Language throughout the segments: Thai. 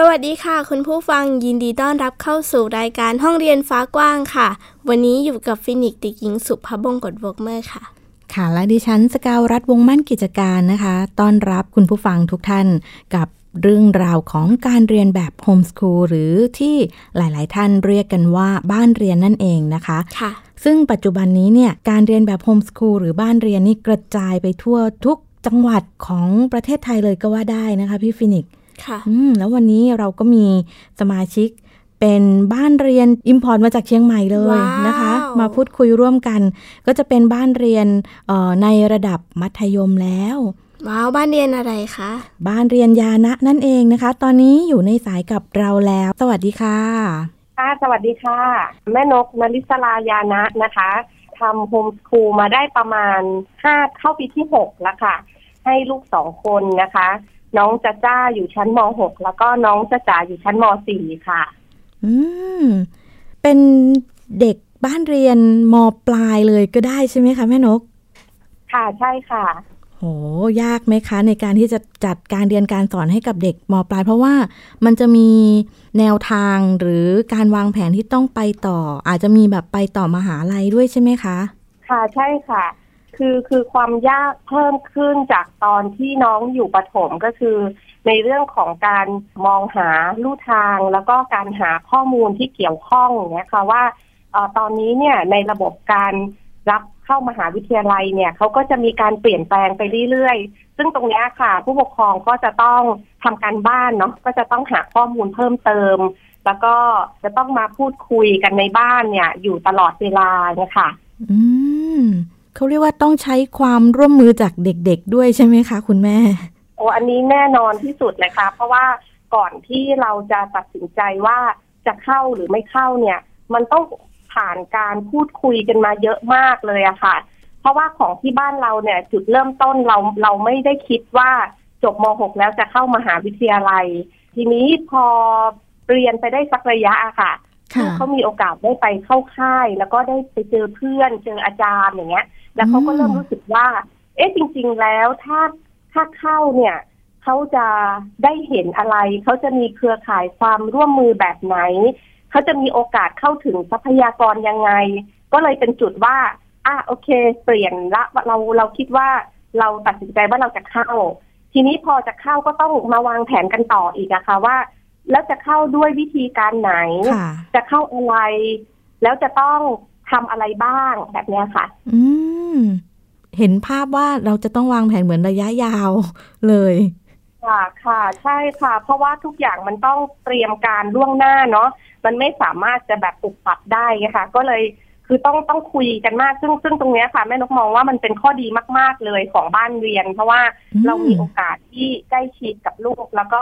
สวัสดีค่ะ คุณผู้ฟังยินดีต้อนรับเข้าสู่รายการห้องเรียนฟ้ากว้างค่ะ วันนี้อยู่กับฟินิกส์เด็กหญิงสุภาพบงกตวกเมอร์ค่ะ ค่ะและดิฉันสกาวรัฐวงมั่นกิจการนะคะต้อนรับคุณผู้ฟังทุกท่านกับเรื่องราวของการเรียนแบบ homeschool หรือที่หลาย ๆ ท่านเรียกกันว่าบ้านเรียนนั่นเองนะคะค่ะ ซึ่งปัจจุบันนี้เนี่ยการเรียนแบบ homeschool หรือบ้านเรียนนี่กระจายไปทั่วทุกจังหวัดของประเทศไทยเลยก็ว่าได้นะคะพี่ฟินิกส์ ค่ะอืมแล้ววันนี้เราก็มีสมาชิกเป็นบ้านเรียน import มาจากเชียงใหม่เลยว้าวนะคะ มาพูดคุยร่วมกัน ก็จะเป็นบ้านเรียนเอ่อในระดับมัธยมแล้วว้าวบ้านเรียนอะไรคะ บ้านเรียนญานะนั่นเองนะคะ ตอนนี้อยู่ในสายกับเราแล้ว สวัสดีค่ะค่ะสวัสดีค่ะ แม่นกนลิศลายานะนะคะทำ homeschool มาได้ประมาณห้าเข้าปีที่หกแล้วค่ะ ให้ลูกสองคนนะคะ น้องจ้าจ้าอยู่ชั้นมหกแล้วก็น้องจ้าจ๋าอยู่ชั้นมสี่ค่ะ อืม เป็นเด็กบ้านเรียนมปลายเลยก็ได้ใช่ไหมคะแม่นก ค่ะใช่ค่ะ โห ยากไหมคะ ในการที่จะจัดการเรียนการสอนให้กับเด็กมปลาย เพราะว่ามันจะมีแนวทางหรือการวางแผนที่ต้องไปต่อ อาจจะมีแบบไปต่อมหาลัยด้วยใช่ไหมคะ ค่ะใช่ค่ะ คือคือความยากเพิ่มขึ้นจากตอนที่น้องอยู่ประถมก็คือ ในเรื่องของการมองหาลู่ทาง แล้วก็การหาข้อมูลที่เกี่ยวข้องเงี้ยค่ะว่าอตอนนี้เนี่ยในระบบการรับเข้ามหาวิทยาลัยเนี่ยเขาก็จะมีการเปลี่ยนแปลงไปเรื่อยๆ ซึ่งตรงนี้ค่ะ ผู้ปกครองก็จะต้องทำการบ้านเนาะก็จะต้องหาข้อมูลเพิ่มเติม แล้วก็จะต้องมาพูดคุยกันในบ้านเนี่ย อยู่ตลอดเวลาเนี่ยค่ะ อืม เขาเรียกว่าต้องใช้ความร่วมมือจากเด็กๆด้วยใช่ไหมคะ คุณแม่ โอ้อันนี้แน่นอนที่สุดเลยค่ะเพราะว่าก่อนที่เราจะตัดสินใจว่าจะเข้าหรือไม่เข้าเนี่ย มันต้องผ่านการพูดคุยกันมาเยอะมากเลยอะค่ะ เพราะว่าของที่บ้านเราเนี่ย จุดเริ่มต้นเราเราไม่ได้คิดว่าจบม .6 แล้วจะเข้ามหาวิทยาลัย ทีนี้พอเรียนไปได้สักระยะอะค่ะค่ะเขามีโอกาสได้ไปเข้าค่าย แล้วก็ได้ไปเจอเพื่อนเจออาจารย์อย่างเงี้ย แล้วเขาก็เริ่มรู้สึกว่า เอ๊ะจริง ๆ แล้วถ้าถ้าเข้าเนี่ยเขาจะได้เห็นอะไรเขาจะมีเครือข่ายความร่วมมือแบบไหนเขาจะมีโอกาสเข้าถึงทรัพยากรยังไง ก็เลยเป็นจุดว่าอะโอเค เปลี่ยนละเราเราคิดว่าเราตัดสินใจว่าเราจะเข้า ทีนี้พอจะเข้าก็ต้องมาวางแผนกันต่ออีกอะค่ะว่า แล้วจะเข้าด้วยวิธีการไหนค่ะจะเข้าอะไร แล้วจะต้อง ทำอะไรบ้างแบบเนี้ยค่ะ อืมเห็นภาพว่าเราจะต้องวางแผนเหมือนระยะยาวเลยค่ะค่ะ ใช่ค่ะ เพราะว่าทุกอย่างมันต้องเตรียมการล่วงหน้าเนาะมันไม่สามารถจะแบบปรับปรับได้ไงค่ะ ก็เลยคือต้องต้องคุยกันมาก ซึ่งซึ่งตรงเนี้ยค่ะแม่นกมองว่ามันเป็นข้อดีมาก ๆ เลยของบ้านเรียน เพราะว่าอืมเรามีโอกาสที่ใกล้ชิดกับลูก แล้วก็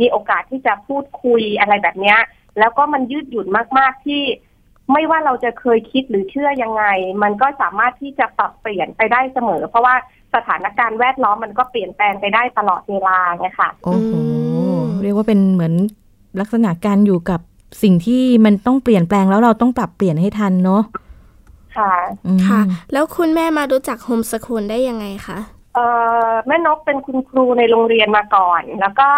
มีโอกาสที่จะพูดคุยอะไรแบบเนี้ย แล้วก็มันยืดหยุ่นมาก ๆ ที่ ไม่ว่าเราจะเคยคิดหรือเชื่อยังไง มันก็สามารถที่จะปรับเปลี่ยนไปได้เสมอ เพราะว่าสถานการณ์แวดล้อมมันก็เปลี่ยนแปลงไปได้ตลอดเวลาไงค่ะโอ้โหอืมเรียกว่าเป็นเหมือนลักษณะการอยู่กับสิ่งที่มันต้องเปลี่ยนแปลงแล้วเราต้องปรับเปลี่ยนให้ทันเนาะค่ะอืมค่ะ แล้วคุณแม่มารู้จักโฮมสคูลได้ยังไงคะเอ่อแม่นกเป็นคุณครูในโรงเรียนมาก่อน แล้วก็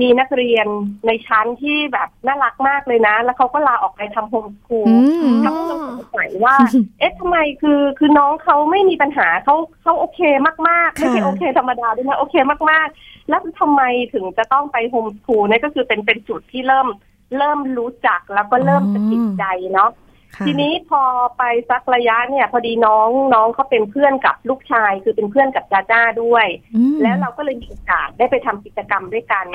มีนักเรียนในชั้นที่แบบน่ารักมากเลยนะ แล้วเขาก็ลาออกไปทำโฮมสคูลอืมเขาก็เลยสงสัยว่า เอ๊ะทำไมคือคือน้องเขาไม่มีปัญหาเขาเขาโอเคมากๆ ไม่ใช่ค่ะโอเคธรรมดาด้วยนะโอเคมากๆ แล้วทำไมถึงจะต้องไปโฮมสคูลเนี่ยก็คือเป็นเป็นจุดที่เริ่มเริ่มรู้จักแล้วก็เริ่มสะกิดใจเนาะค่ะทีนี้พอไปสักระยะเนี่ย พอดีน้องน้องเขาเป็นเพื่อนกับลูกชาย คือเป็นเพื่อนกับจ้าจ้าด้วยอืมแล้วเราก็เลยมีโอกาสได้ไปทำกิจกรรมด้วยกัน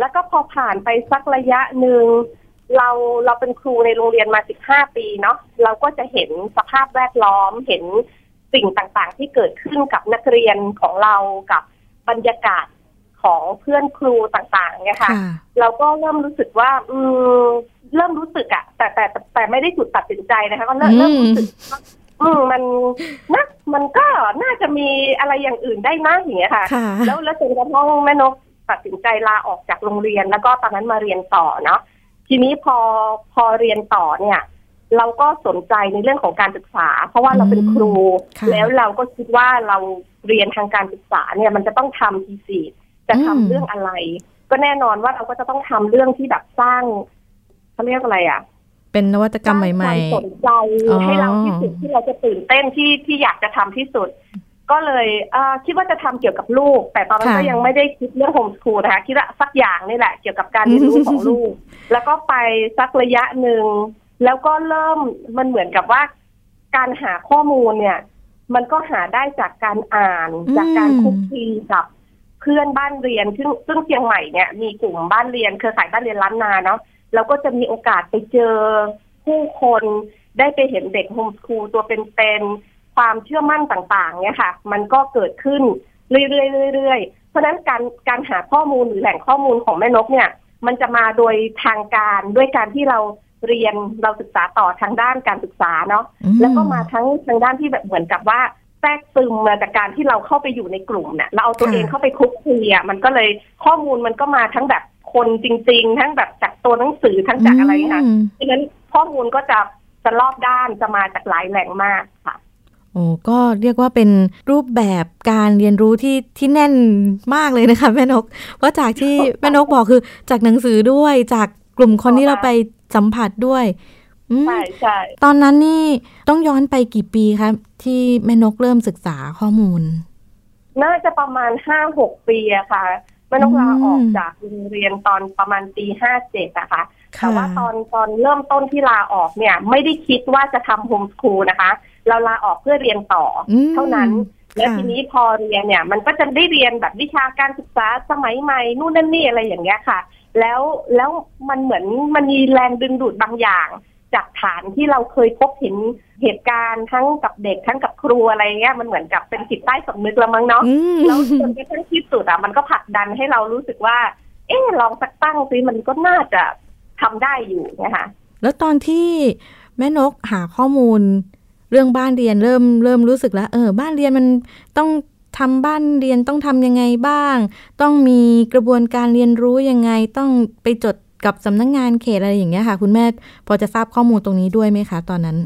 แล้วก็พอผ่านไปสักระยะหนึ่งเราเราเป็นครูในโรงเรียนมา15ปีเนาะเราก็จะเห็นสภาพแวดล้อมเห็นสิ่งต่างๆ ที่เกิดขึ้นกับนักเรียนของเรากับบรรยากาศของเพื่อนครูต่างๆเนี่ยค่ะค่ะเราก็เริ่มรู้สึกว่า อืมเริ่มรู้สึกอะแต่แต่แต่แต่ไม่ได้จุดตัดสินใจนะคะก็เริ่มอืมเริ่มรู้สึกว่าอืมมันนะมันก็น่าจะมีอะไรอย่างอื่นได้นะอย่างเงี้ยค่ะค่ะแล้วแล้วจนกระทั่งแม่นก ตัดสินใจลาออกจากโรงเรียน แล้วก็ตอนนั้นมาเรียนต่อเนาะทีนี้พอพอเรียนต่อเนี่ย เราก็สนใจในเรื่องของการศึกษา เพราะว่าเราเป็นครูค่ะแล้วเราก็คิดว่าเราเรียนทางการศึกษาเนี่ยมันจะต้องทำทีสีจะทำอืมเรื่องอะไร ก็แน่นอนว่าเราก็จะต้องทำเรื่องที่แบบสร้างเขาเรียกอะไรอะเป็นนวัตกรรมใหม่สร้างความสนใจอ๋อให้เราที่สุดที่เราจะตื่นเต้นที่ที่อยากจะทำที่สุด ก็เลยเอ่อคิดว่าจะทำเกี่ยวกับลูก แต่ตอนนั้นค่ะก็ยังไม่ได้คิดเรื่องโฮมสคูลนะคะคิดว่าสักอย่างนี่แหละเกี่ยวกับการเรียนรู้ของลูก แล้วก็ไปสักระยะหนึ่งแล้วก็เริ่มมันเหมือนกับว่า การหาข้อมูลเนี่ย มันก็หาได้จากการอ่านอืมจากการคุกคีกับเพื่อนบ้านเรียนซึ่งซึ่งเชียงใหม่เนี่ยมีกลุ่มบ้านเรียนเครือข่ายบ้านเรียนล้านนาเนาะเราก็จะมีโอกาสไปเจอผู้คนได้ไปเห็นเด็กโฮมสคูลตัวเป็นๆ ความเชื่อมั่นต่างๆเนี่ยค่ะ มันก็เกิดขึ้นเรื่อยๆเรื่อยๆเพราะฉะนั้นการการหาข้อมูลหรือแหล่งข้อมูลของแม่นกเนี่ย มันจะมาโดยทางการด้วยการที่เราเรียนเราศึกษาต่อทางด้านการศึกษาเนาะอืแล้วก็มาทั้งทางด้านที่แบบเหมือนกับว่าแทรกซึมมาจากการที่เราเข้าไปอยู่ในกลุ่มเนี่ยเราเอาตัวเองเข้าไปคลุกคลีอะมันก็เลยข้อมูลมันก็มาทั้งแบบคนจริง ๆ ทั้งแบบจากตัวหนังสือทั้งจากอะไรค่ะมดังนั้นข้อมูลก็จะจะรอบด้านจะมาจากหลายแหล่งมากค่ะ โอ้ก็เรียกว่าเป็นรูปแบบการเรียนรู้ที่ที่แน่นมากเลยนะคะแม่นกว่าจากที่แม่นกบอกคือจากหนังสือด้วยจากกลุ่มคนที่เราไปสัมผัสด้วยอืมใช่ใช่ตอนนั้นนี่ต้องย้อนไปกี่ปีคะที่แม่นกเริ่มศึกษาข้อมูล น่าจะประมาณห้าหกปีอะค่ะแม่นกลาออกอืมจากโรงเรียนตอนประมาณปีห้าเจ็ดอะค่ะแต่ค่ะว่าตอนตอนเริ่มต้นที่ลาออกเนี่ย ไม่ได้คิดว่าจะทำโฮมสคูลนะคะ เราลาออกเพื่อเรียนต่ออมเท่านั้น แล้วค่ะทีนี้พอเรียนเนี่ย มันก็จะได้เรียนแบบวิชาการศึกษาสมัยใหม่นู่นนั่นนี่อะไรอย่างเงี้ยค่ะ แล้วแล้วมันเหมือนมันมีแรงดึงดูดบางอย่าง จากฐานที่เราเคยพบเห็นเหตุการณ์ทั้งกับเด็กทั้งกับครูอะไรเงี้ยมันเหมือนกับเป็นจิตใต้สำนึกละมั้งเนาะอืมแล้วจนกระทั่งที่สุดอะมันก็ผลักดันให้เรารู้สึกว่า เอ๊ะลองสักตั้งซิมันก็น่าจะทำได้อยู่นะคะแล้วตอนที่แม่นกหาข้อมูล เรื่องบ้านเรียนเริ่มเริ่มรู้สึกแล้ว เออ บ้านเรียนมันต้องทำบ้านเรียนต้องทำยังไงบ้าง ต้องมีกระบวนการเรียนรู้ยังไง ต้องไปจดกับสำนักงงานเขตอะไรอย่างเงี้ยค่ะ คุณแม่พอจะทราบข้อมูลตรงนี้ด้วยไหมคะ ตอนนั้น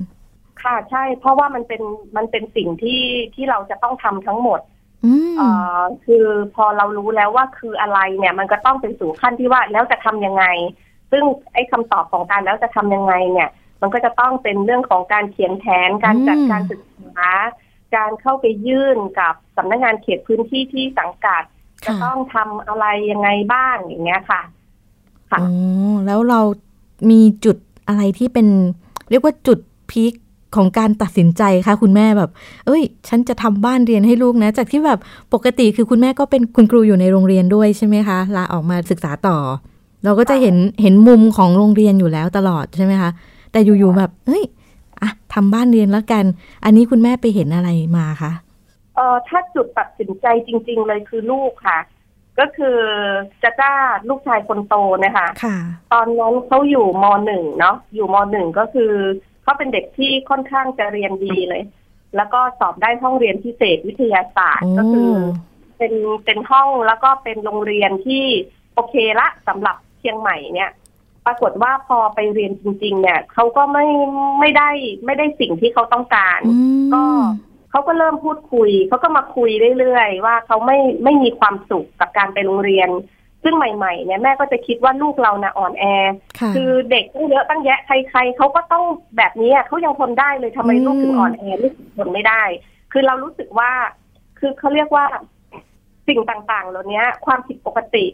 ค่ะใช่เพราะว่ามันเป็นมันเป็นสิ่งที่ที่เราจะต้องทำทั้งหมดอืมเอ่อคือพอเรารู้แล้วว่าคืออะไรเนี่ย มันก็ต้องไปสู่ขั้นที่ว่าแล้วจะทำยังไง ซึ่งไอ้คำตอบของการแล้วจะทำยังไงเนี่ย มันก็จะต้องเป็นเรื่องของการเขียนแผนการจัดการศึกษา การเข้าไปยื่นกับสำนักงานเขตพื้นที่ที่สังกัดจะค่ะต้องทำอะไรยังไงบ้างอย่างเงี้ยค่ะ ค่ะอ๋อแล้วเรามีจุดอะไรที่เป็น เรียกว่าจุดพีคของการตัดสินใจคะคุณแม่แบบ เอ้ย ฉันจะทำบ้านเรียนให้ลูกนะ จากที่แบบปกติคือคุณแม่ก็เป็นคุณครูอยู่ในโรงเรียนด้วยใช่ไหมคะลาออกมาศึกษาต่อ เราก็จะเห็นเห็นมุมของโรงเรียนอยู่แล้วตลอดใช่ไหมคะ แต่อยู่ๆแบบเอ้ยอะทำบ้านเรียนแล้วกัน อันนี้คุณแม่ไปเห็นอะไรมาคะเออถ้าจุดตัดสินใจจริง ๆ เลยคือลูกค่ะ ก็คือจะจ้าลูกชายคนโตนะคะค่ะตอนนั้นเขาอยู่มหนึ่งเนาะอยู่มหนึ่งก็คือเขาเป็นเด็กที่ค่อนข้างจะเรียนดีเลย แล้วก็สอบได้ห้องเรียนพิเศษวิทยาศาสตร์โอ้ก็คือ เป็นเป็นห้องแล้วก็เป็นโรงเรียนที่โอเคละสำหรับเชียงใหม่เนี่ย ปรากฏว่าพอไปเรียนจริง ๆ เนี่ยเขาก็ไม่ไม่ได้ไม่ได้สิ่งที่เขาต้องการอืมก็เขาก็เริ่มพูดคุยเขาก็มาคุยเรื่อยๆว่าเขาไม่ไม่มีความสุขกับการไปโรงเรียน ซึ่งใหม่ๆเนี่ยแม่ก็จะคิดว่าลูกเรานะอ่อนแอค่ะคือเด็กตั้งเยอะตั้งแยะใครๆเขาก็ต้องแบบนี้อะเขายังทนได้เลยทำไมอืมลูกถึงอ่อนแอลูกถึงทนไม่ได้ คือเรารู้สึกว่า คือเขาเรียกว่าสิ่งต่างๆ เหล่านี้ความผิดปกติ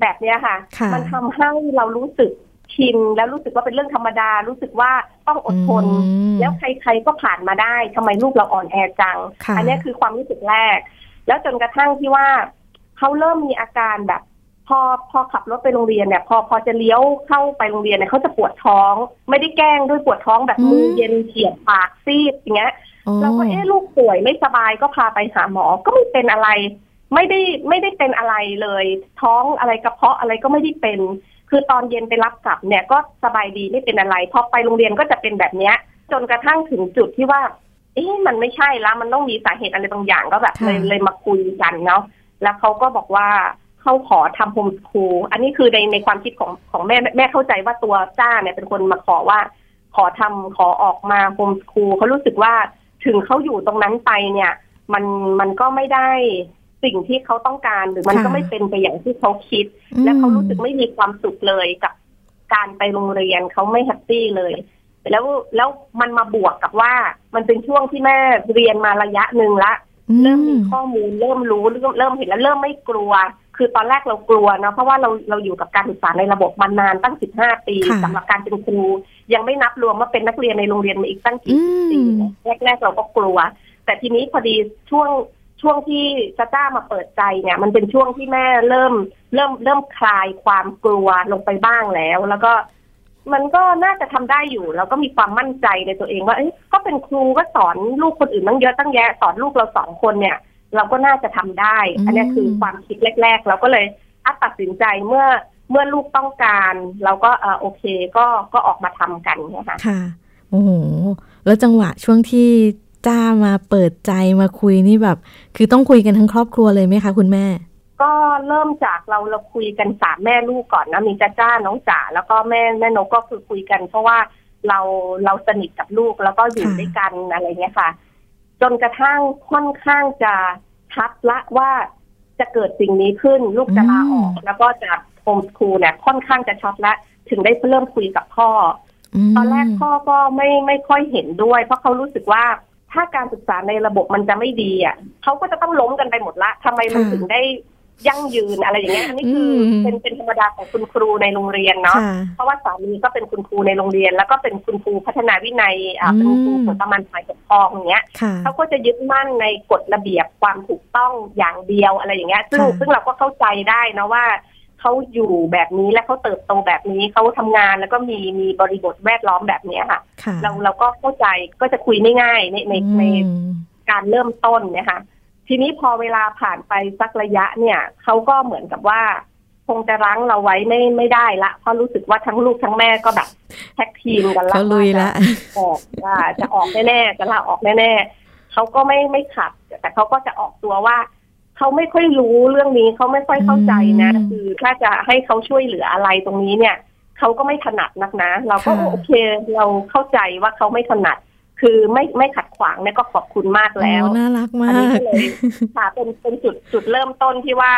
แบบเนี้ยค่ะค่ะ มันทำให้เรารู้สึก ชินแล้วรู้สึกว่าเป็นเรื่องธรรมดา รู้สึกว่าต้องอดทนอืมแล้วใครๆก็ผ่านมาได้ทำไมลูกเราอ่อนแอจังค่ะอันี้คือความรู้สึกแรก แล้วจนกระทั่งที่ว่าเขาเริ่มมีอาการแบบ พอพอขับรถไปโรงเรียนเนี่ย พอพอจะเลี้ยวเข้าไปโรงเรียนเนี่ยเขาจะปวดท้อง ไม่ได้แกล้งด้วยปวดท้องแบบมือเย็นเฉียบปากซีดอย่างเงี้ยโอ้เราก็เอ๊ะลูกป่วยไม่สบายก็พาไปหาหมอก็ไม่เป็นอะไร ไม่ได้ไม่ได้เป็นอะไรเลย ท้องอะไรกระเพาะอะไรก็ไม่ได้เป็น คือตอนเย็นไปรับกลับเนี่ยก็สบายดีไม่เป็นอะไรพอไปโรงเรียนก็จะเป็นแบบเนี้ย จนกระทั่งถึงจุดที่ว่า เอ๊ะมันไม่ใช่แล้วมันต้องมีสาเหตุอะไรบางอย่างก็แบบค่ะเลยเลยมาคุยกันเนาะแล้วเขาก็บอกว่าเขาขอทำโฮมสคูลอันนี้คือในในความคิดของของแม่แม่เข้าใจว่าตัวจ้าเนี่ยเป็นคนมาขอว่า ขอทำขอออกมา home school เขารู้สึกว่าถึงเขาอยู่ตรงนั้นไปเนี่ย มันมันก็ไม่ได้ สิ่งที่เขาต้องการหรือมันค่ะก็ไม่เป็นไปอย่างที่เขาคิด และเขารู้สึกไม่มีความสุขเลยกับการไปโรงเรียนเขาไม่ happy เลย แล้วแล้วมันมาบวกกับว่า มันเป็นช่วงที่แม่เรียนมาระยะหนึ่งละอืเริ่มมีข้อมูลเริ่มรู้เริ่มเริ่มเห็นแล้วเริ่มไม่กลัว คือตอนแรกเรากลัวเนาะเพราะว่าเราเราอยู่กับการศึกษาในระบบมานานตั้ง15ปีค่ะสำหรับการเป็นครู ยังไม่นับรวมว่าเป็นนักเรียนในโรงเรียนมาอีกตั้งกี่อืปีมแรกๆเราก็กลัว แต่ทีนี้พอดีช่วง ช่วงที่จ้าจ้ามาเปิดใจเนี่ย มันเป็นช่วงที่แม่เริ่มเริ่มเริ่มคลายความกลัวลงไปบ้างแล้ว แล้วก็มันก็น่าจะทำได้อยู่ แล้วก็มีความมั่นใจในตัวเองว่าเอ้ยก็เป็นครูก็สอนลูกคนอื่นตั้งเยอะตั้งแยะสอนลูกเราสองคนเนี่ย เราก็น่าจะทำได้ อันนี้คือความคิดแรก ๆ เราก็เลยอัดตัดสินใจเมื่อเมื่อลูกต้องการ เราก็เออโอเคก็ก็ออกมาทำกันนะคะค่ะโอ้โหแล้วจังหวะช่วงที่ จ้ามาเปิดใจมาคุยนี่แบบ คือต้องคุยกันทั้งครอบครัวเลยไหมคะคุณแม่ ก็เริ่มจากเราเราคุยกันสามแม่ลูกก่อนนะมีจ้าจ้าน้องจ๋าแล้วก็แม่แม่นกก็คือคุยกัน เพราะว่าเราเราสนิทกับลูกแล้วก็อยู่ด้วยกันอะไรเงี้ยค่ะ จนกระทั่งค่อนข้างจะชัดละว่าจะเกิดสิ่งนี้ขึ้นลูกจะลาออก แล้วก็จะโฮมสคูลเนี่ยค่อนข้างจะชัดละถึงได้เริ่มคุยกับพ่อ ตอนแรกพ่อก็ไม่ไม่ค่อยเห็นด้วย เพราะเขารู้สึกว่า ถ้าการศึกษาในระบบมันจะไม่ดีอะเขาก็จะต้องล้มกันไปหมดละทำไมมันค่ะถึงได้ยั่งยืนอะไรอย่างเงี้ยอันนี้คืออมเป็นเป็นธรรมดาของคุณครูในโรงเรียนเนาะค่ะเพราะว่าสามีก็เป็นคุณครูในโรงเรียน แล้วก็เป็นคุณครูพัฒนาวินัยอ่าอืมเป็นครูของประมาณฝ่ายปกครองอย่างเงี้ยค่ะเขาก็จะยึดมั่นในกฎระเบียบความถูกต้องอย่างเดียวอะไรอย่างเงี้ยซึ่งค่ะซึ่งเราก็เข้าใจได้นะว่า เขาอยู่แบบนี้และเขาเติบโตแบบนี้เขาทำงานแล้วก็มีมีบริบทแวดล้อมแบบเนี้ยค่ะค่ะ เราเราก็เข้าใจก็จะคุยไม่ง่ายในในในอืมการเริ่มต้นนะคะทีนี้พอเวลาผ่านไปสักระยะเนี่ยเขาก็เหมือนกับว่าคงจะรั้งเราไว้ไม่ไม่ได้ละเพราะรู้สึกว่าทั้งลูกทั้งแม่ก็แบบแท็กทีมกันละเขาลุยละว่าจะออกว่าจะออกแน่ๆจะลาออกแน่ๆเขาก็ไม่ไม่ขัด แต่เขาก็จะออกตัวว่า เขาไม่ค่อยรู้เรื่องนี้เขาไม่ค่อยเข้าใจนะอืมคือถ้าจะให้เขาช่วยเหลืออะไรตรงนี้เนี่ยเขาก็ไม่ถนัดนักนะ เราก็ค่ะโอเคเราเข้าใจว่าเขาไม่ถนัด คือไม่ไม่ขัดขวางเนี่ยก็ขอบคุณมากแล้วโอ้น่ารักอัมานนี้กก็เลยค่ะเป็นเป็นจุดจุดเริ่มต้นที่ว่า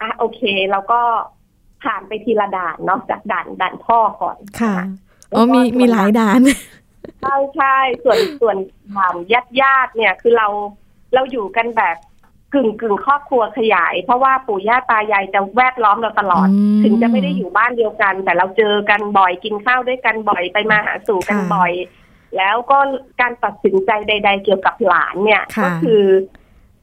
อะโอเคเราก็ผ่านไปทีละด่านเนาะจากด่านด่านพ่อก่อนค่ะนอ๋อมีมีหลายด่านใช่ใช่ส่วนส่วนถามญาติญาติๆเนี่ยคือเราเราอยู่กันแบบ กึ่งกึ่งครอบครัวขยาย เพราะว่าปู่ย่าตายายจะแวดล้อมเราตลอดอืมถึงจะไม่ได้อยู่บ้านเดียวกัน แต่เราเจอกันบ่อยกินข้าวด้วยกันบ่อยไปมาหาสู่กันค่ะบ่อย แล้วก็การตัดสินใจใด ๆ เกี่ยวกับหลานเนี่ยค่ะก็คือ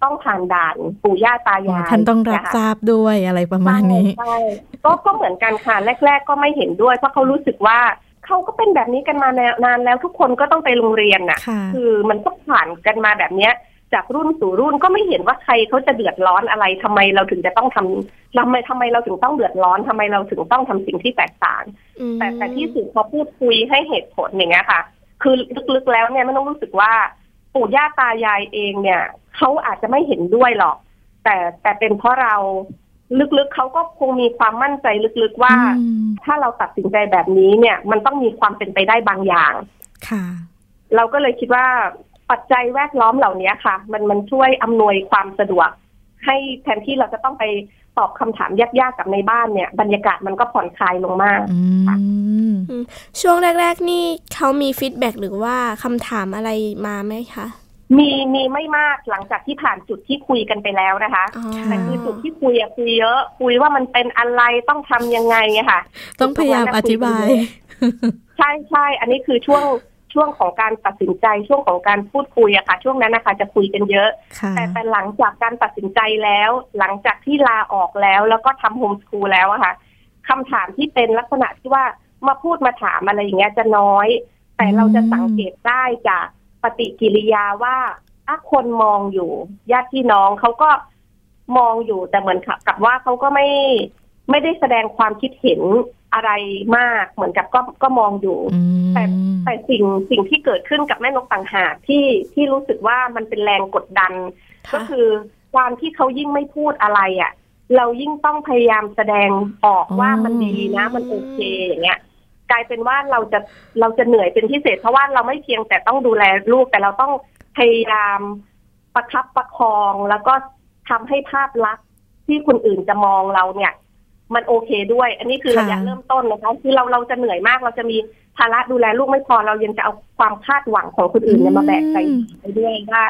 ต้องผ่านด่านปู่ย่าตายายท่านต้องรับะคะทราบด้วยอะไรประมาณนี้ใช่ใช่ก็ก็เหมือนกันค่ะแรก ๆ ก็ไม่เห็นด้วย เพราะเขารู้สึกว่าเขาก็เป็นแบบนี้กันมานานแล้วทุกคนก็ต้องไปโรงเรียนน่ะค่ะคือมันก็ผ่านกันมาแบบเนี้ย จากรุ่นสู่รุ่นก็ไม่เห็นว่าใครเขาจะเดือดร้อนอะไรทำไมเราถึงจะต้องทำทำไมทำไมเราถึงต้องเดือดร้อนทำไมเราถึงต้องทำสิ่งที่แตกต่างอืมแต่แต่ที่สุดพอพูดคุยให้เหตุผลอย่างเงี้ยค่ะ คือลึกๆแล้วเนี่ยไม่ต้องรู้สึกว่าปู่ย่าตายายเองเนี่ยเขาอาจจะไม่เห็นด้วยหรอก แต่แต่เป็นเพราะเราลึกๆเขาก็คงมีความมั่นใจลึกๆว่าอืมถ้าเราตัดสินใจแบบนี้เนี่ย มันต้องมีความเป็นไปได้บางอย่าง ค่ะ เราก็เลยคิดว่า ปัจจัยแวดล้อมเหล่านี้ค่ะ มันมันช่วยอำนวยความสะดวก ให้แทนที่เราจะต้องไปตอบคำถามยากๆกับในบ้านเนี่ย บรรยากาศมันก็ผ่อนคลายลงมากอืมช่วงแรก ๆ นี่เขามีฟีดแบ็หรือว่าคำถามอะไรมาไหมคะมีมีไม่มากหลังจากที่ผ่านจุดที่คุยกันไปแล้วนะคะอ๋อแต่คือจุดที่คุยอะคุยเยอะ คุยว่ามันเป็นอะไรต้องทำยังไงอะค่ะ ต้องพยายามอธิบาย ใช่ใช่อันนี้คือช่วง ช่วงของการตัดสินใจช่วงของการพูดคุยอะค่ะ ช่วงนั้นนะคะจะคุยกันเยอะค่ะแต่แต่หลังจากการตัดสินใจแล้ว หลังจากที่ลาออกแล้ว แล้วก็ทำโฮมสคูลแล้วอะค่ะคำถามที่เป็นลักษณะที่ว่ามาพูดมาถามอะไรอย่างเงี้ยจะน้อย แต่เราจะสังเกตได้จากปฏิกิริยาว่าถ้าคนมองอยู่ญาติพี่น้องเขาก็มองอยู่แต่เหมือนกับว่าเขาก็ไม่ ไม่ได้แสดงความคิดเห็นอะไรมากเหมือนกับก็ก็มองอยู่ แต่แต่สิ่งสิ่งที่เกิดขึ้นกับแม่นกต่างหากที่ที่รู้สึกว่ามันเป็นแรงกดดัน ก็คือความที่เขายิ่งไม่พูดอะไรอะ่ะ เรายิ่งต้องพยายามแสดงออกว่ามันดีนะ มันโอเคอย่างเงี้ยกลายเป็นว่าเราจะเราจะเหนื่อยเป็นพิเศษ เพราะว่าเราไม่เพียงแต่ต้องดูแลลูกแต่เราต้องพยายามประคับประคองแล้วก็ทำให้ภาพลักษณ์ที่คนอื่นจะมองเราเนี่ย มันโอเคด้วย อันนี้คือระยะเริ่มต้นนะคะคือเราเราจะเหนื่อยมากเราจะมีภาระดูแลลูกไม่พอเรายังจะเอาความคาดหวังของคนอื่นเนี่ยมาแบกใส่ไปด้วยว่า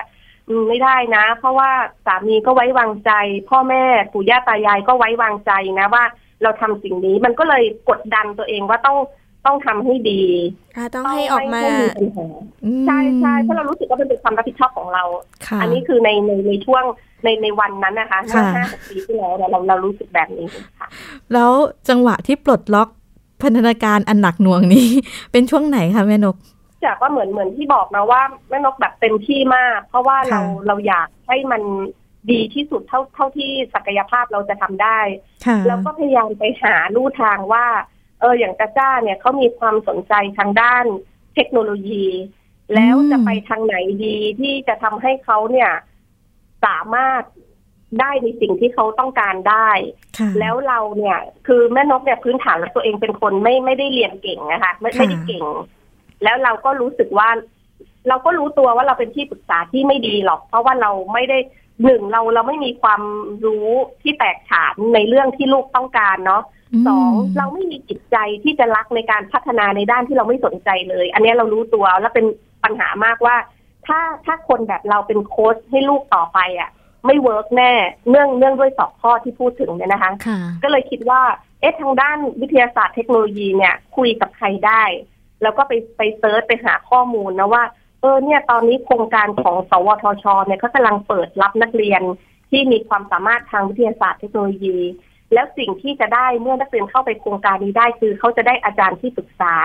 ไม่ได้นะ เพราะว่าสามีก็ไว้วางใจ พ่อแม่ปู่ย่าตายายก็ไว้วางใจนะว่าเราทำสิ่งนี้มันก็เลยกดดันตัวเองว่าต้อง ต้องทำให้ดีต้องให้ออกมาใช่ใช่เพราะเรารู้สึกว่าเป็นความรับผิดชอบของเรา อันนี้คือในในในช่วงในในวันนั้นนะคะเมื่อห้าปีที่แล้วเราเรารู้สึกแบบนี้ค่ะ แล้วจังหวะที่ปลดล็อกพันธนาการอันหนักหน่วงนี้ เป็นช่วงไหนคะแม่นก จากว่าเหมือนเหมือนที่บอกนะว่าแม่นกแบบเต็มที่มาก เพราะว่าเราเราอยากให้มันดีที่สุดเท่าเท่าที่ศักยภาพเราจะทำได้ แล้วก็พยายามไปหาลู่ทางว่า เอออย่างจ้าจ้าเนี่ยเขามีความสนใจทางด้านเทคโนโลยี แล้วจะไปทางไหนดีที่จะทำให้เขาเนี่ย สามารถได้ในสิ่งที่เขาต้องการได้ แล้วเราเนี่ย คือแม่นกเนี่ยพื้นฐานแล้วตัวเองเป็นคนไม่ไม่ได้เรียนเก่งนะคะไม่ไม่ได้เก่ง แล้วเราก็รู้สึกว่า เราก็รู้ตัวว่าเราเป็นที่ปรึกษาที่ไม่ดีหรอก เพราะว่าเราไม่ได้หนึ่งเราเราไม่มีความรู้ที่แตกฉานในเรื่องที่ลูกต้องการเนาะ สองเราไม่มีจิตใจที่จะรักในการพัฒนาในด้านที่เราไม่สนใจเลย อันนี้เรารู้ตัวแล้วเป็นปัญหามากว่า ถ้าถ้าคนแบบเราเป็นโค้ชให้ลูกต่อไปอะ่ะ ไม่เวิร์กแน่เนื่องเนื่องด้วยสอบข้อที่พูดถึงเนี่ยนะคะ ก็เลยคิดว่าเอ๊ะทางด้านวิทยาศาสตร์เทคโนโลยีเนี่ย คุยกับใครได้ แล้วก็ไปไป search ไปหาข้อมูลนะว่าเออเนี่ยตอนนี้โครงการของสวทชเนี่ยเขากำลังเปิดรับนักเรียนที่มีความสามารถทางวิทยาศาสตร์เทคโนโลยี แล้วสิ่งที่จะได้เมื่อนักเรียนเข้าไปโครงการนี้ได้คือเขาจะได้อาจารย์ที่ปรึกษา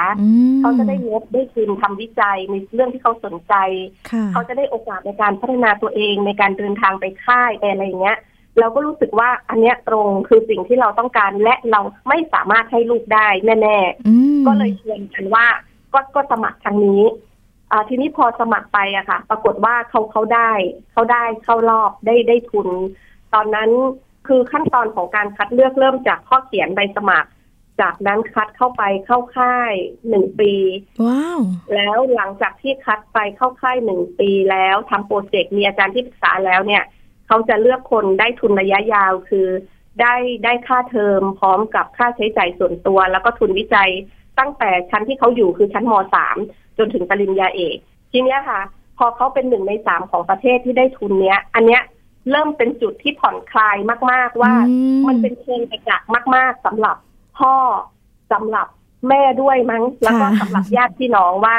เขาจะได้งบได้ทุนทำวิจัยในเรื่องที่เขาสนใจ เขาจะได้โอกาสในการพัฒนาตัวเองในการเดินทางไปค่ายไปอะไรเงี้ย เราก็รู้สึกว่าอันเนี้ยตรงคือสิ่งที่เราต้องการและเราไม่สามารถให้ลูกได้แน่ๆก็เลยชวนกันว่าก็ก็สมัครทางนี้อ่าทีนี้พอสมัครไปอะค่ะ ปรากฏว่าเขาเขาได้เขาได้เข้ารอบได้ได้ทุน ตอนนั้น คือขั้นตอนของการคัดเลือกเริ่มจากข้อเขียนใบสมัคร จากนั้นคัดเข้าไปเข้าค่ายหนึ่งปี ว้าว แล้วหลังจากที่คัดไปเข้าค่ายหนึ่งปีแล้วทำโปรเจกต์มีอาจารย์ที่ปรึกษาแล้วเนี่ย เขาจะเลือกคนได้ทุนระยะยาวคือได้ได้ค่าเทอมพร้อมกับค่าใช้จ่ายส่วนตัว แล้วก็ทุนวิจัยตั้งแต่ชั้นที่เขาอยู่คือชั้นมสามจนถึงปริญญาเอก ทีเนี้ยค่ะ พอเขาเป็นหนึ่งในสามของประเทศที่ได้ทุนเนี้ย อันเนี้ย เริ่มเป็นจุดที่ผ่อนคลายมาก ๆ ว่า มันเป็นเชิงประจักษ์มาก ๆสำหรับพ่อสำหรับแม่ด้วยมั้ง แล้วก็สำหรับญาติพี่น้องว่า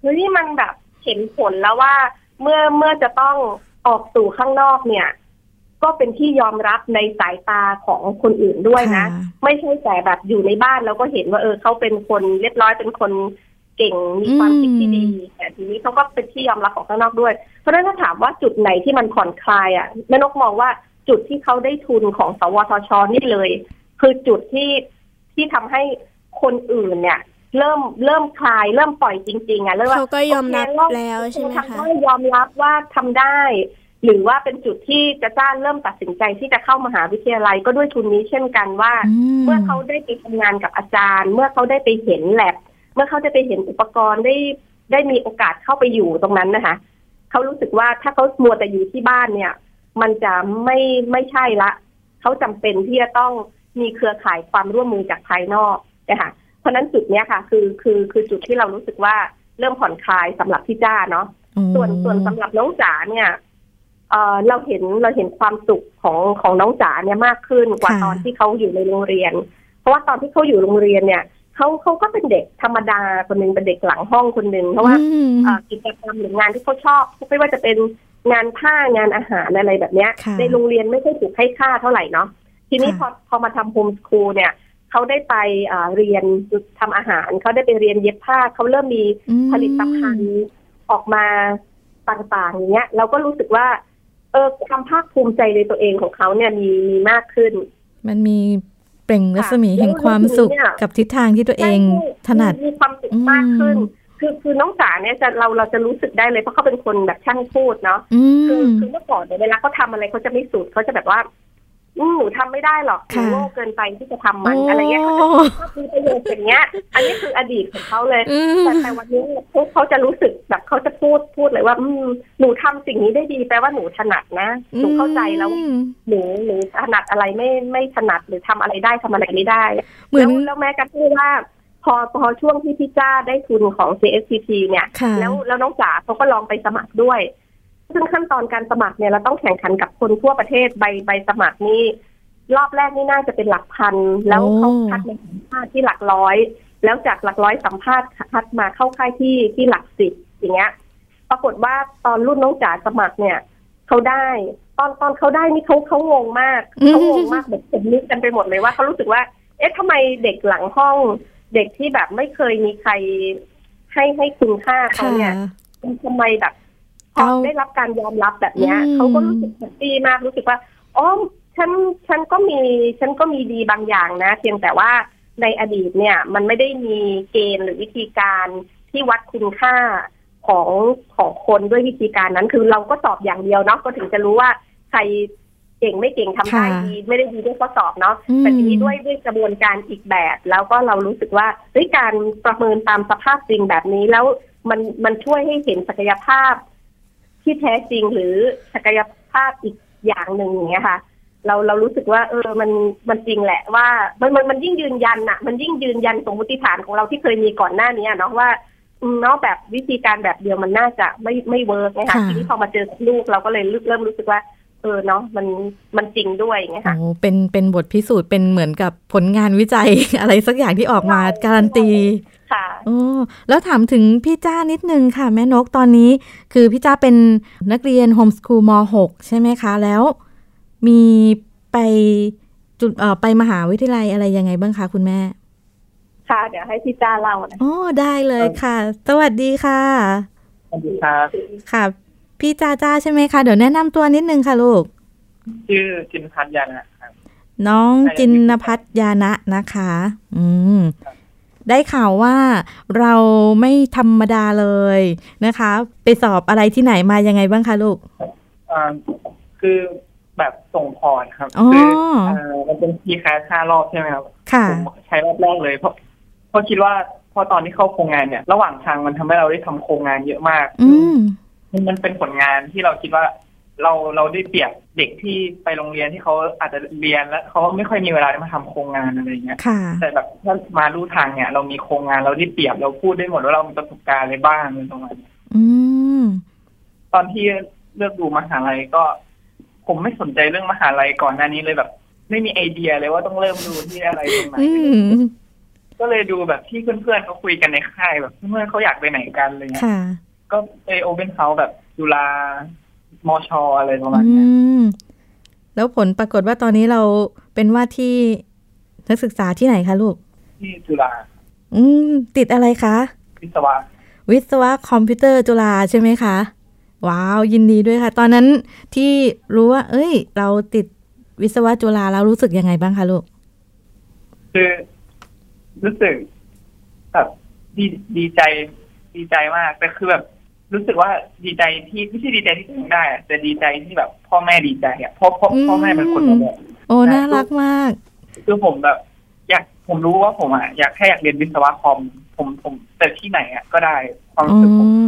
เฮ้ยมันแบบเห็นผลแล้วว่าเมื่อเมื่อจะต้องออกสู่ข้างนอกเนี่ย ก็เป็นที่ยอมรับในสายตาของคนอื่นด้วยนะ ไม่ใช่แต่แบบอยู่ในบ้านแล้วก็เห็นว่าเออเขาเป็นคนเรียบร้อยเป็นคนเก่ง มีความคิดที่ดีแต่ทีนี้เขาก็เป็นที่ยอมรับของข้างนอกด้วย เพราะฉะนั้นถ้าถามว่าจุดไหนที่มันผ่อนคลายอะแม่นกมองว่าจุดที่เขาได้ทุนของสวทชนี่เลย คือจุดที่ที่ทำให้คนอื่นเนี่ย เริ่มเริ่มคลาย เริ่มปล่อยจริง ๆ อะเริ่มว่าเขาก็ยอมรับแล้วใช่ไหมคะยอมรับว่าทำได้ หรือว่าเป็นจุดที่จะจ้างเริ่มตัดสินใจที่จะเข้ามหาวิทยาลัยก็ด้วยทุนนี้เช่นกันว่า เมื่อเขาได้ไปทำงานกับอาจารย์ เมื่อเขาได้ไปเห็นแลบ เมื่อเขาได้ไปเห็นอุปกรณ์ได้ได้มีโอกาสเข้าไปอยู่ตรงนั้นนะคะเขารู้สึกว่าถ้าเขามัวแต่อยู่ที่บ้านเนี่ย มันจะไม่ไม่ใช่ละเขาจำเป็นที่จะต้องมีเครือข่ายความร่วมมือจากภายนอกนะคะเพราะนั้นจุดเนี้ยค่ะ คือคือคือจุดที่เรารู้สึกว่าเริ่มผ่อนคลายสำหรับพี่จ้าเนาะส่วนส่วนสำหรับน้องจ๋าเนี่ยเราเห็นเราเห็นความสุขของของน้องจ๋าเนี่ยมากขึ้นกว่าตอนที่เขาอยู่ในโรงเรียน เพราะว่าตอนที่เขาอยู่โรงเรียนเนี่ย เขาเขาก็เป็นเด็กธรรมดาคนหนึ่งเป็นเด็กหลังห้องคนหนึ่งเพราะว่ากิจกรรมหรืองานที่เขาชอบไม่ว่าจะเป็นงานผ้างานอาหารอะไรแบบเนี้ย ในโรงเรียนไม่ค่อยถูกให้ค่าเท่าไหร่เนาะทีนี้พอพอมาทำโฮมสคูลเนี่ยเขาได้ไปเรียนทำอาหารเขาได้ไปเรียนเย็บผ้าเขาเริ่มมีผลิตภัณฑ์ออกมาต่างๆอย่างเงี้ยเราก็รู้สึกว่า เออความภาคภูมิใจในตัวเองของเขาเนี่ยมีมีมากขึ้น มันมี เปล่งรัศมีแห่งความสุขกับทิศทางที่ตัวเองถนัดมีความสุขมากขึ้น คือคือน้องจ๋าเนี่ยจะเราเราจะรู้สึกได้เลยเพราะเขาเป็นคนแบบช่างพูดเนาะอืคือมคือเมื่อก่อนเนี่ยเวลาเขาทำอะไรเขาจะไม่สุดเขาจะแบบว่าอืม หนูทำไม่ได้หรอกหนูค่ะโง่เกินไปที่จะทำมันอะไรเงี้ยเขาจะชอบมีประโยชน์อย่างเงี้ย อันนี้คืออดีตของเขาเลยอืมแต่แต่วันนี้เขาเขาจะรู้สึกแบบเขาจะพูดพูดเลยว่า อืมหนูทำสิ่งนี้ได้ดีแปลว่าหนูถนัดนะหนูเข้าใจแล้วอืมหนูหนูถนัดอะไรไม่ไม่ถนัดหรือทำอะไรได้ทำอะไรไม่ได้ เหมือนแล้วแล้วแม้กระทั่งว่าพอพอช่วงที่พี่จ้าได้ทุนของ CSCP เนี่ยค่ะแล้วแล้วน้องจ๋าเขาก็ลองไปสมัครด้วย ซึ่งขั้นตอนการสมัครเนี่ยเราต้องแข่งขันกับคนทั่วประเทศใบใบสมัครนี่รอบแรกนี่น่าจะเป็นหลักพัน แล้วเขาคัดมาสัมภาษณ์ที่หลักร้อย แล้วจากหลักร้อยสัมภาษณ์คัดมาเข้าค่ายที่ที่หลักสิบอย่างเงี้ย ปรากฏว่าตอนรุ่นน้องจ๋าสมัครเนี่ยเขาได้ตอนตอนเขาได้นี่เขาเขางงมากอืมเขางงมากแบบผมนึกกันไปหมดเลยว่าเขารู้สึกว่า เอ๊ะทำไมเด็กหลังห้อง เด็กที่แบบไม่เคยมีใครให้ให้คุณค่าเขาค่ะเนี่ยทำไมแบบ พอเอาได้รับการยอมรับแบบเนี้ยอืมเขาก็รู้สึกแฮปปี้มากรู้สึกว่าอ๋อฉันฉันก็มีฉันก็มีดีบางอย่างนะ เพียงแต่ว่าในอดีตเนี่ย มันไม่ได้มีเกณฑ์หรือวิธีการที่วัดคุณค่าของของคนด้วยวิธีการนั้น คือเราก็สอบอย่างเดียวเนาะก็ถึงจะรู้ว่าใครเก่งไม่เก่งทำได้ค่ะดีไม่ได้ดีด้วยข้อสอบเนาะอืมแต่ทีนี้ด้วยด้วยกระบวนการอีกแบบ แล้วก็เรารู้สึกว่าเฮ้ยการประเมินตามสภาพจริงแบบนี้แล้วมันมันช่วยให้เห็นศักยภาพ ที่แท้จริงหรือศักยภาพอีกอย่างหนึ่งอย่างเงี้ยค่ะ เราเรารู้สึกว่า เออมันมันจริงแหละว่ามันมันมันยิ่งยืนยันอะมันยิ่งยืนยันสมมติฐานของเราที่เคยมีก่อนหน้านี้อะเนาะว่าอืมเนาะแบบวิธีการแบบเดียวมันน่าจะไม่ไม่เวิร์กนะคะค่ะทีนี้พอมาเจอกับลูกเราก็เลยเริ่มรู้สึกว่า เออเนาะมันมันจริงด้วยอย่างเงี้ยค่ะโอ้เป็นเป็นบทพิสูจน์เป็นเหมือนกับผลงานวิจัย อะไรสักอย่างที่ออกมาการันตีค่ะโอ้แล้วถามถึงพี่จ้านิดนึงค่ะ แม่นกตอนนี้ คือพี่จ้าเป็นนักเรียนโฮมสคูลม .6 ใช่ไหมคะ แล้วมีไปจุดเอ่อไปมหาวิทยาลัยอะไรยังไงบ้างคะคุณแม่ ค่ะ เดี๋ยวให้พี่จ้าเล่านะอ๋อได้เลยค่ะ สวัสดีค่ะสวัสดีครับค่ะ พี่จ้าจ้าใช่ไหมคะ เดี๋ยวแนะนำตัวนิดนึงค่ะลูก ชื่อจินพัฒน์ยานะครับน้องใช่จินพัฒยานะนะคะ อืมได้ข่าวว่าเราไม่ธรรมดาเลยนะคะ ไปสอบอะไรที่ไหนมายังไงบ้างคะลูกอ่าคือแบบส่งพอร์ตครับอ๋อคืเอ่อมันเป็นทีแคสห้ารอบใช่ไหมครับค่ะผมใช้รอบแรกเลยเพราะเพราะคิดว่าพอตอนที่เข้าโครงงานเนี่ย ระหว่างทางมันทำให้เราได้ทำโครงงานเยอะมากอื มมันมันเป็นผลงานที่เราคิดว่า เราเราได้เปรียบเด็กที่ไปโรงเรียนที่เขาอาจจะเรียนแล้วเขาไม่ค่อยมีเวลาได้มาทำโครงงานอะไรอย่างเงี้ยค่ะแต่แบบถ้ามาลู่ทางเนี่ย เรามีโครงงานเราได้เปรียบเราพูดได้หมดว่าเรามีประสบการณ์อะไรบ้างอะไรประมาณนี้อืมตอนที่เลือกดูมหาลัยก็ ผมไม่สนใจเรื่องมหาลัยก่อนหน้านี้เลยแบบ ไม่มีไอเดียเลยว่าต้องเริ่มดูที่อะไรตรงไหนอืมก็เลยดูแบบที่เพื่อนๆเขาคุยกันในค่ายแบบเพื่อนๆเขาอยากไปไหนกันอะไรเงี้ยค่ะ ก็ไปโอเ n นเฮาส์แบบจุฬามอชออะไรประมาณอืเนี้ยมแล้วผลปรากฏว่าตอนนี้เราเป็นว่าที่นักศึกษาที่ไหนคะลูก ที่จุฬาอืม ติดอะไรคะ วิศวะ วิศวะคอมพิวเตอร์จุฬาใช่ไหมคะ ว้าว ยินดีด้วยค่ะ ตอนนั้นที่รู้ว่า เอ้ย เราติดวิศวะจุฬาแล้วรู้สึกยังไงบ้างคะลูก คือ รู้สึกแบบดีดีใจดีใจมาก แต่คือแบบ รู้สึกว่าดีใจที่ไม่ใช่ดีใจที่ทำได้อะแต่ดีใจที่แบบ พ่อแม่ดีใจอะพ่อพ่อพ่อแม่เป็นคนแบบโอ้น่ารักมาก คือผมแบบ อยากผมรู้ว่าผมอะอยากแค่อยากเรียนวิศวะคอมผมผมแต่ที่ไหนอะก็ได้ความอ๋รู้สึกผมอ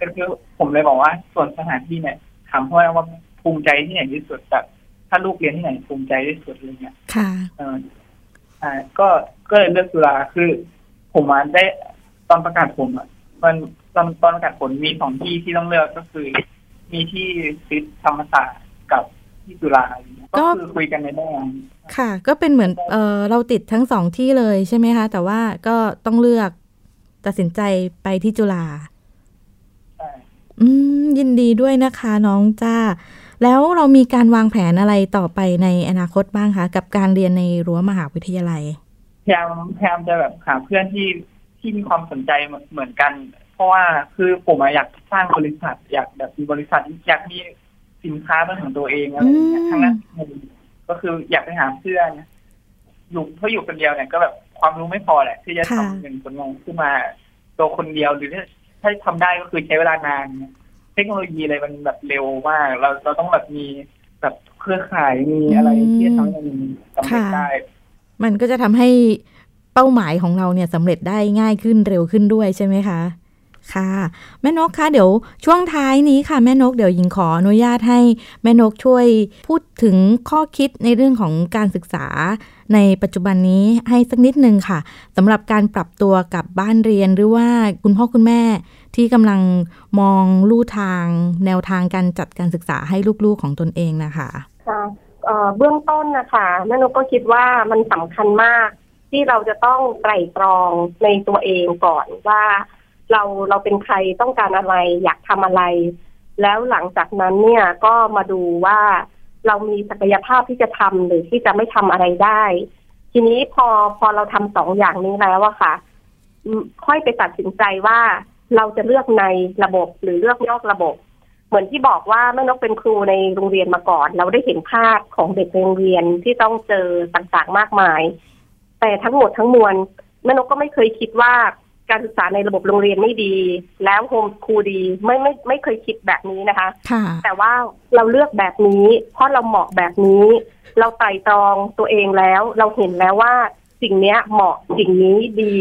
ก็คือผมเลยบอกว่า ส่วนสถานที่เนี่ยถามพ่อแม่ว่าภูมิใจที่ไหนที่สุดแบบถ้าลูกเรียนที่ไหนภูมิใจที่สุดอะไรเงี้ยค่ะเอออ่าก็ก็เลยเลือกจุฬาคือ ผมมาได้ตอนประกาศผมอะมัน ตอนตอนประกาศผลมีสองที่ที่ต้องเลือกก็คือ มีที่ซิดธรรมศาสตร์กับที่จุฬาอะไรเงี้ยก็ก็คือคุยกันในแง่นั้นค่ะ ก็เป็นเหมือนเออเราติดทั้งสองที่เลยใช่ไหมคะ แต่ว่าก็ต้องเลือกตัดสินใจไปที่จุฬาใช่อืมยินดีด้วยนะคะน้องจ้า แล้วเรามีการวางแผนอะไรต่อไปในอนาคตบ้างคะ กับการเรียนในรั้วมหาวิทยาลัยพยายามพยายามจะแบบหาเพื่อนที่ที่มีความสนใจเหมือนกัน เพราะว่าคือผมอะอยากสร้างบริษัท อยากแบบมีบริษัทอยากมีสินค้าเป็นของตัวเองอะไรอย่างเงี้ยอืมทั้งนั้นก็คืออยากไปหาเพื่อนอยู่เพราะอยู่คนเดียวเนี่ยก็แบบความรู้ไม่พอแหละ ที่จะค่ะทำหนึ่งผลงานขึ้นมาตัวคนเดียวหรือถ้าถ้าทำได้ก็คือใช้เวลานาน เทคโนโลยีอะไรมันแบบเร็วมาก เราเราต้องแบบมีแบบเครือข่ายมีอะไรที่จะทำให้มันสำเร็จได้ มันก็จะทำให้เป้าหมายของเราเนี่ยสำเร็จได้ง่ายขึ้นเร็วขึ้นด้วยใช่ไหมคะ ค่ะ แม่นกคะเดี๋ยวช่วงท้ายนี้ค่ะแม่นกเดี๋ยวหญิงขออนุญาตให้แม่นกช่วยพูดถึงข้อคิดในเรื่องของการศึกษาในปัจจุบันนี้ให้สักนิดนึงค่ะสำหรับการปรับตัวกับบ้านเรียนหรือว่าคุณพ่อคุณแม่ที่กำลังมองลู่ทาง แนวทางการจัดการศึกษาให้ลูกๆของตนเองนะคะค่ะเอ่อเบื้องต้นนะคะแม่นกก็คิดว่ามันสำคัญมากที่เราจะต้องไตร่ตรองในตัวเองก่อนว่า เราเราเป็นใครต้องการอะไร อยากทำอะไร แล้วหลังจากนั้นเนี่ยก็มาดูว่าเรามีศักยภาพที่จะทำหรือที่จะไม่ทำอะไรได้ ทีนี้พอพอเราทำสองอย่างนี้แล้วอะค่ะ ค่อยไปตัดสินใจว่าเราจะเลือกในระบบหรือเลือกนอกระบบ เหมือนที่บอกว่าแม่นกเป็นครูในโรงเรียนมาก่อน เราได้เห็นภาพของเด็กโรงเรียนที่ต้องเจอต่างๆมากมาย แต่ทั้งหมดทั้งมวลแม่นกก็ไม่เคยคิดว่า การศึกษาในระบบโรงเรียนไม่ดี แล้วโฮมสคูลดีไม่ไม่ไม่เคยคิดแบบนี้นะคะค่ะแต่ว่าเราเลือกแบบนี้ เพราะเราเหมาะแบบนี้ เราไต่ตรองตัวเองแล้ว เราเห็นแล้วว่าสิ่งเนี้ยเหมาะสิ่งนี้ดี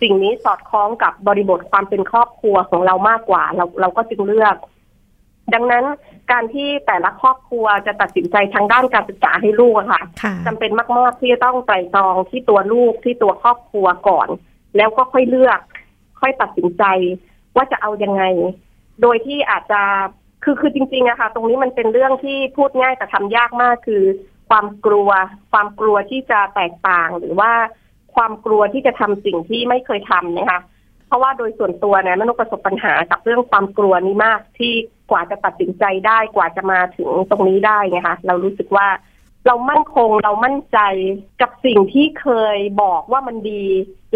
สิ่งนี้สอดคล้องกับบริบทความเป็นครอบครัวของเรามากกว่า เราเราก็จึงเลือก ดังนั้นการที่แต่ละครอบครัวจะตัดสินใจทางด้านการศึกษาให้ลูกอะค่ะค่ะจำเป็นมากๆที่จะต้องไตร่ตรองที่ตัวลูกที่ตัวครอบครัวก่อน แล้วก็ค่อยเลือก ค่อยตัดสินใจว่าจะเอายังไง โดยที่อาจจะคือคือจริงๆอะค่ะ ตรงนี้มันเป็นเรื่องที่พูดง่ายแต่ทำยากมากคือ ความกลัว ความกลัวที่จะแตกต่าง หรือว่าความกลัวที่จะทำสิ่งที่ไม่เคยทำนะคะเพราะว่าโดยส่วนตัวเนี่ยมนุษย์ประสบปัญหากับเรื่องความกลัวนี้มากที่กว่าจะตัดสินใจได้กว่าจะมาถึงตรงนี้ได้ไงคะเรารู้สึกว่า เรามั่นคงเรามั่นใจกับสิ่งที่เคยบอกว่ามันดี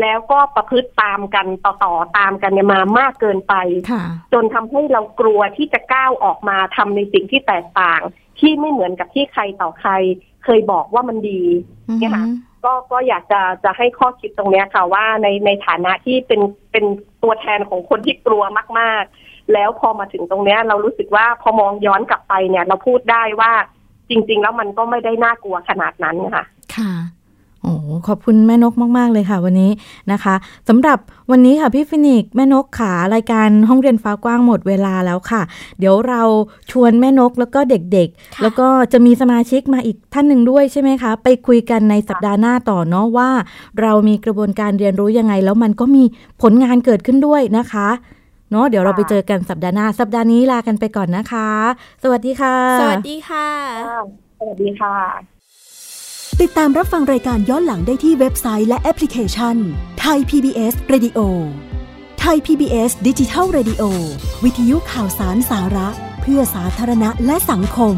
แล้วก็ประพฤติตามกันต่อๆตามกันเนี่ยมามากเกินไปค่ะจนทำให้เรากลัวที่จะก้าวออกมาทำในสิ่งที่แตกต่าง ที่ไม่เหมือนกับที่ใครต่อใคร เคยบอกว่ามันดีเนี่ยค่ะก็ก็อยากจะจะให้ข้อคิดตรงเนี้ยค่ะว่าในในฐานะที่เป็นเป็นตัวแทนของคนที่กลัวมาก ๆ แล้วพอมาถึงตรงเนี้ยเรารู้สึกว่าพอมองย้อนกลับไปเนี่ย เราพูดได้ว่า จริง ๆ แล้วมันก็ไม่ได้น่ากลัวขนาดนั้นค่ะ ค่ะโอ้ขอบคุณแม่นกมาก ๆ เลยค่ะ วันนี้นะคะสำหรับวันนี้ค่ะพี่ฟินิกซ์แม่นกขารายการห้องเรียนฟ้ากว้างหมดเวลาแล้วค่ะ เดี๋ยวเราชวนแม่นกแล้วก็เด็กๆ แล้วก็จะมีสมาชิกมาอีกท่านหนึ่งด้วยใช่ไหมคะ ไปคุยกันในสัปดาห์หน้าต่อเนาะว่า เรามีกระบวนการเรียนรู้ยังไง แล้วมันก็มีผลงานเกิดขึ้นด้วยนะคะ เนาะเดี๋ยวเราไปเจอกันสัปดาห์หน้า สัปดาห์นี้ลากันไปก่อนนะคะ สวัสดีค่ะ สวัสดีค่ะ สวัสดีค่ะ ติดตามรับฟังรายการย้อนหลังได้ที่เว็บไซต์และแอปพลิเคชันไทย PBS Radio ไทย PBS ดิจิทัล Radio วิทยุข่าวสารสาระ เพื่อสาธารณะและสังคม